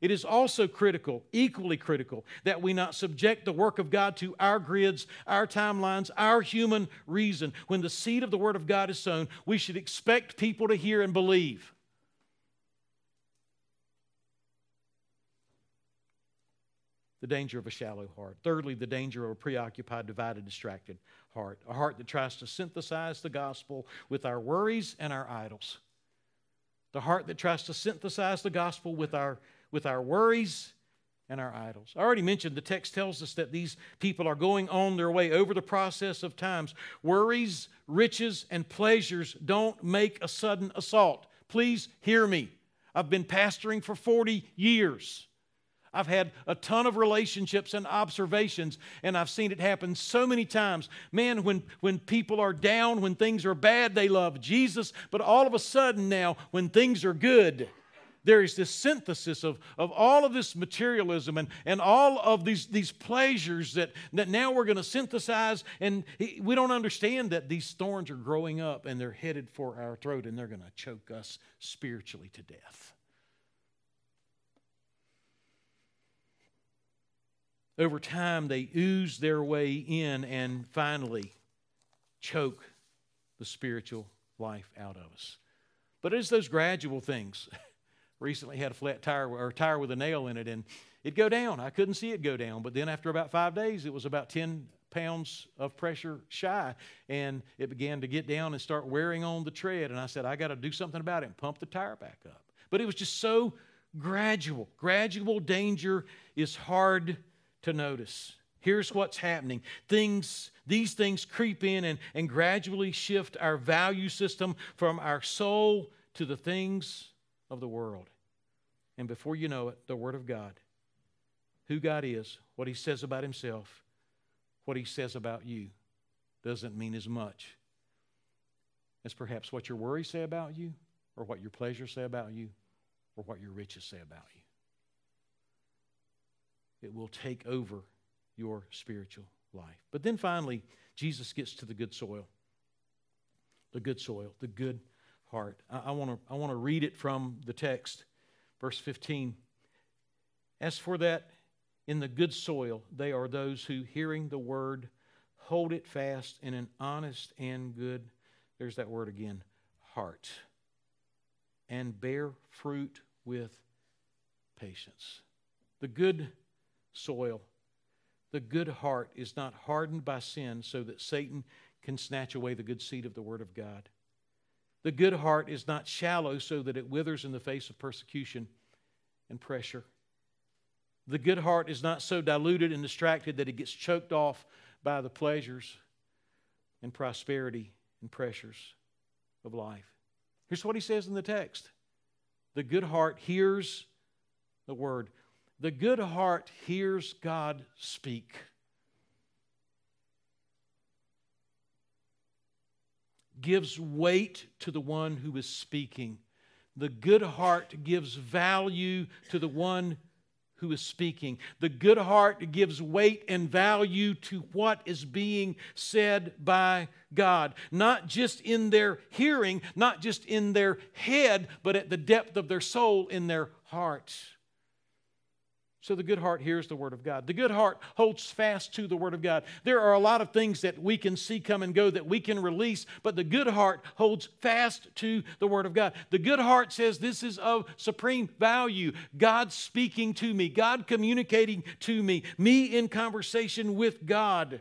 It is also critical, equally critical, that we not subject the work of God to our grids, our timelines, our human reason. When the seed of the Word of God is sown, we should expect people to hear and believe. The danger of a shallow heart. Thirdly, the danger of a preoccupied, divided, distracted heart. A heart that tries to synthesize the gospel with our worries and our idols. The heart that tries to synthesize the gospel with our with our worries and our idols. I already mentioned the text tells us that these people are going on their way over the process of times. Worries, riches, and pleasures don't make a sudden assault. Please hear me. I've been pastoring for 40 years. I've had a ton of relationships and observations, and I've seen it happen so many times. Man, when, when people are down, when things are bad, they love Jesus, but all of a sudden now, when things are good, there is this synthesis of, of all of this materialism and, and all of these, these pleasures that, that now we're going to synthesize. And we don't understand that these thorns are growing up and they're headed for our throat and they're going to choke us spiritually to death. Over time, they ooze their way in and finally choke the spiritual life out of us. But it's those gradual things. recently had a flat tire or tire with a nail in it, and it'd go down. I couldn't see it go down, but then after about five days, it was about 10 pounds of pressure shy, and it began to get down and start wearing on the tread. And I said, I got to do something about it and pump the tire back up. But it was just so gradual. Gradual danger is hard to notice. Here's what's happening. Things, these things creep in and, and gradually shift our value system from our soul to the things of the world. And before you know it, the Word of God, who God is, what He says about Himself, what He says about you, doesn't mean as much as perhaps what your worries say about you, or what your pleasures say about you, or what your riches say about you. It will take over your spiritual life. But then finally, Jesus gets to the good soil. The good soil, the good heart. I, want to I want to read it from the text, verse 15. As for that, in the good soil, they are those who, hearing the word, hold it fast in an honest and good, there's that word again, heart, and bear fruit with patience. The good soil, the good heart is not hardened by sin so that Satan can snatch away the good seed of the Word of God. The good heart is not shallow so that it withers in the face of persecution and pressure. The good heart is not so diluted and distracted that it gets choked off by the pleasures and prosperity and pressures of life. Here's what he says in the text The good heart hears the word, the good heart hears God speak. gives weight to the one who is speaking. The good heart gives value to the one who is speaking. The good heart gives weight and value to what is being said by God, not just in their hearing, not just in their head, but at the depth of their soul, in their heart. So the good heart hears the word of God. The good heart holds fast to the word of God. There are a lot of things that we can see come and go that we can release, but the good heart holds fast to the word of God. The good heart says this is of supreme value. God speaking to me, God communicating to me, me in conversation with God.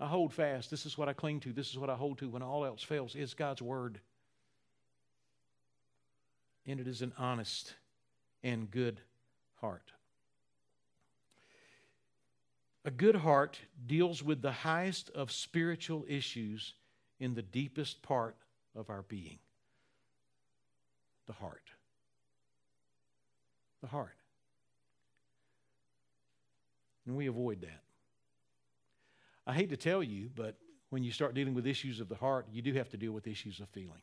I hold fast. This is what I cling to. This is what I hold to when all else fails. Is God's word. And it is an honest and good heart. A good heart deals with the highest of spiritual issues in the deepest part of our being the heart. The heart. And we avoid that. I hate to tell you, but when you start dealing with issues of the heart, you do have to deal with issues of feeling.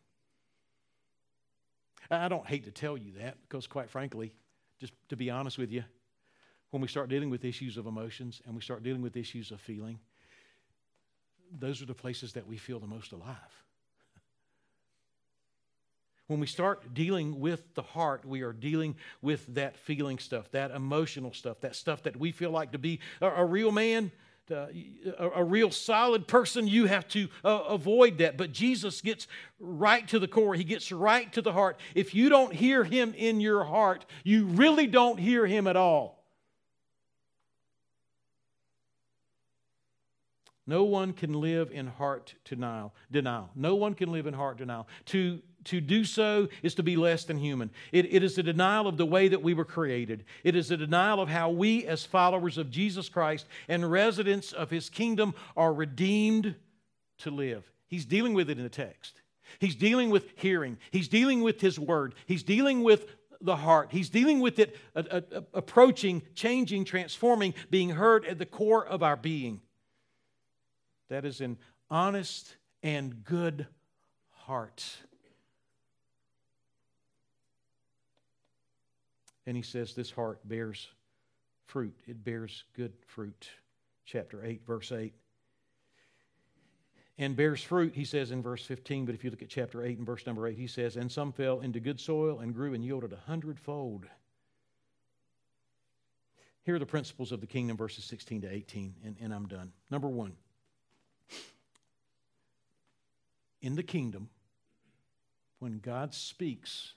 I don't hate to tell you that because, quite frankly, just to be honest with you, when we start dealing with issues of emotions and we start dealing with issues of feeling, those are the places that we feel the most alive. When we start dealing with the heart, we are dealing with that feeling stuff, that emotional stuff, that stuff that we feel like to be a, a real man, uh, a, a, real solid person. You have to uh, avoid that. But Jesus gets right to the core, He gets right to the heart. If you don't hear Him in your heart, you really don't hear Him at all. No one can live in heart denial. denial. No one can live in heart denial. To, to do so is to be less than human. It, it is a denial of the way that we were created. It is a denial of how we, as followers of Jesus Christ and residents of his kingdom, are redeemed to live. He's dealing with it in the text. He's dealing with hearing. He's dealing with his word. He's dealing with the heart. He's dealing with it approaching, changing, transforming, being heard at the core of our being. That is an honest and good heart. And he says this heart bears fruit. It bears good fruit. Chapter 8, verse 8. And bears fruit, he says in verse 15, but if you look at chapter 8 and verse number 8, he says, And some fell into good soil and grew and yielded a hundredfold. Here are the principles of the kingdom, verses 16 to 18, and, and I'm done. Number one, in the kingdom, when God speaks,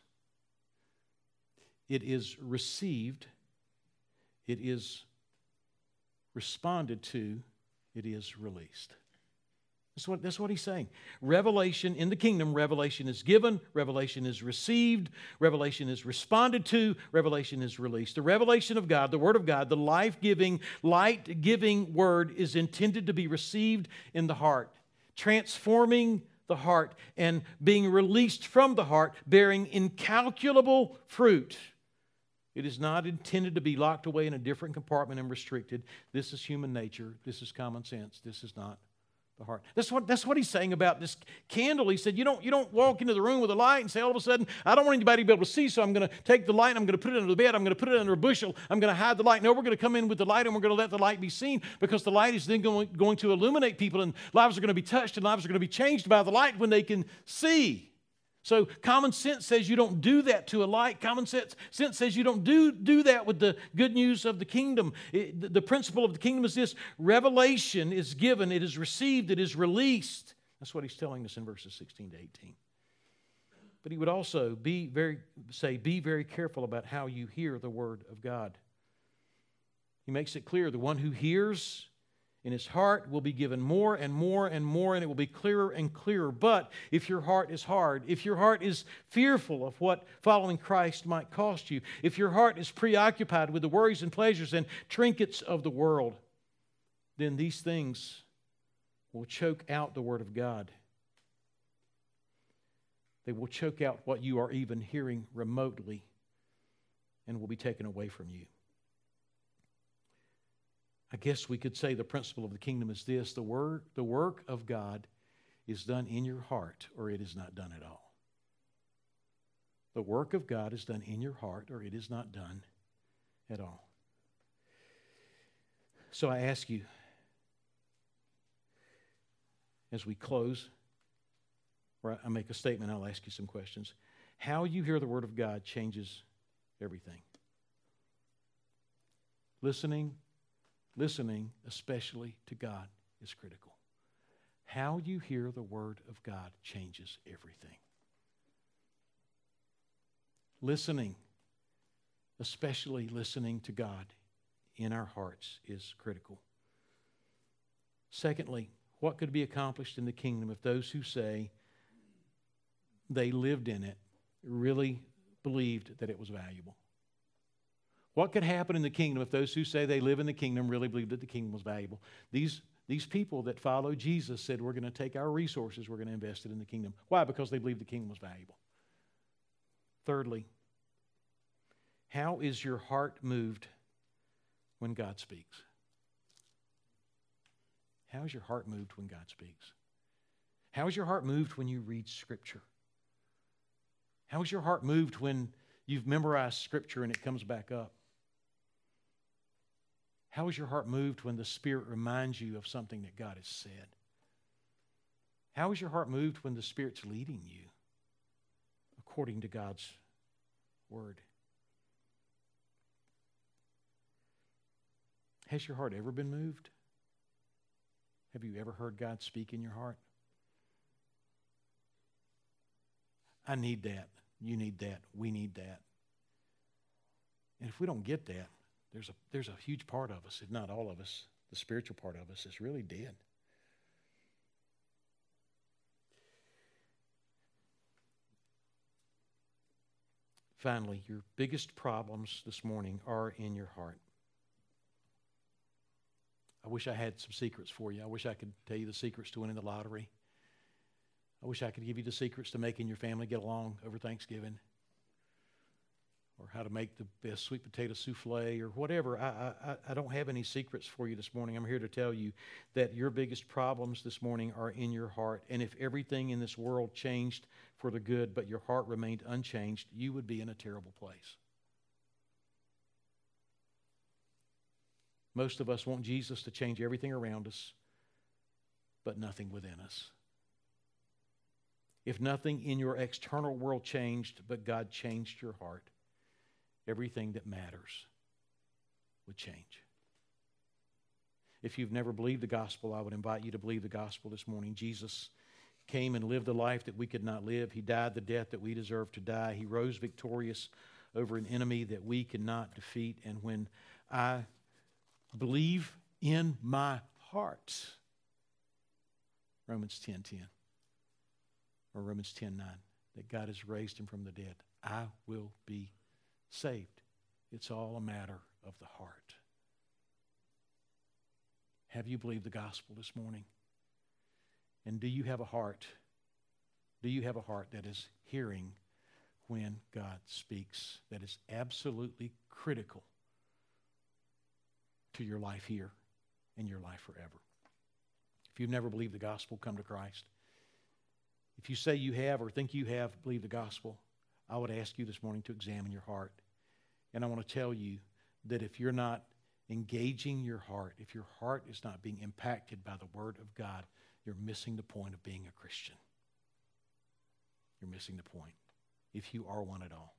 it is received, it is responded to, it is released. That's what, that's what he's saying. Revelation in the kingdom, revelation is given, revelation is received, revelation is responded to, revelation is released. The revelation of God, the Word of God, the life giving, light giving Word is intended to be received in the heart, transforming the heart and being released from the heart, bearing incalculable fruit. It is not intended to be locked away in a different compartment and restricted. This is human nature. This is common sense. This is not the heart. That's what, that's what he's saying about this candle. He said, you don't, you don't walk into the room with a light and say, all of a sudden, I don't want anybody to be able to see, so I'm going to take the light and I'm going to put it under the bed. I'm going to put it under a bushel. I'm going to hide the light. No, we're going to come in with the light and we're going to let the light be seen because the light is then going, going to illuminate people and lives are going to be touched and lives are going to be changed by the light when they can see. So common sense says you don't do that to a light. Common sense, sense says you don't do, do that with the good news of the kingdom. It, the, the principle of the kingdom is this revelation is given, it is received, it is released. That's what he's telling us in verses 16 to 18. But he would also be very say, be very careful about how you hear the word of God. He makes it clear the one who hears in his heart will be given more and more and more, and it will be clearer and clearer. But if your heart is hard, if your heart is fearful of what following Christ might cost you, if your heart is preoccupied with the worries and pleasures and trinkets of the world, then these things will choke out the Word of God. They will choke out what you are even hearing remotely and will be taken away from you. I guess we could say the principle of the kingdom is this the work, the work of God is done in your heart or it is not done at all. The work of God is done in your heart or it is not done at all. So I ask you, as we close, or I make a statement, I'll ask you some questions. How you hear the Word of God changes everything. Listening listening, especially to God, is critical. How you hear the Word of God changes everything. Listening, especially listening to God in our hearts, is critical. Secondly, what could be accomplished in the kingdom if those who say they lived in it really believed that it was valuable? What could happen in the kingdom if those who say they live in the kingdom really believe that the kingdom was valuable? These, these people that follow Jesus said, We're going to take our resources, we're going to invest it in the kingdom. Why? Because they believe the kingdom was valuable. Thirdly, how is your heart moved when God speaks? How's your heart moved when God speaks? How's your heart moved when you read Scripture? How's your heart moved when you've memorized Scripture and it comes back up? How is your heart moved when the Spirit reminds you of something that God has said? How is your heart moved when the Spirit's leading you according to God's Word? Has your heart ever been moved? Have you ever heard God speak in your heart? I need that. You need that. We need that. And if we don't get that, there's a, there's a huge part of us, if not all of us, the spiritual part of us is really dead. Finally, your biggest problems this morning are in your heart. I wish I had some secrets for you. I wish I could tell you the secrets to winning the lottery. I wish I could give you the secrets to making your family get along over Thanksgiving or how to make the best sweet potato souffle or whatever. I, I, I don't have any secrets for you this morning. I'm here to tell you that your biggest problems this morning are in your heart. And if everything in this world changed for the good, but your heart remained unchanged, you would be in a terrible place. Most of us want Jesus to change everything around us, but nothing within us. If nothing in your external world changed, but God changed your heart, everything that matters would change. If you've never believed the gospel, I would invite you to believe the gospel this morning. Jesus came and lived the life that we could not live. He died the death that we deserve to die. He rose victorious over an enemy that we cannot defeat. And when I believe in my heart. Romans 10 10 or Romans 10 9, that God has raised him from the dead. I will be saved. It's all a matter of the heart. Have you believed the gospel this morning? And do you have a heart? Do you have a heart that is hearing when God speaks, that is absolutely critical to your life here and your life forever. If you've never believed the gospel, come to Christ. If you say you have or think you have believed the gospel, I would ask you this morning to examine your heart. And I want to tell you that if you're not engaging your heart, if your heart is not being impacted by the Word of God, you're missing the point of being a Christian. You're missing the point, if you are one at all.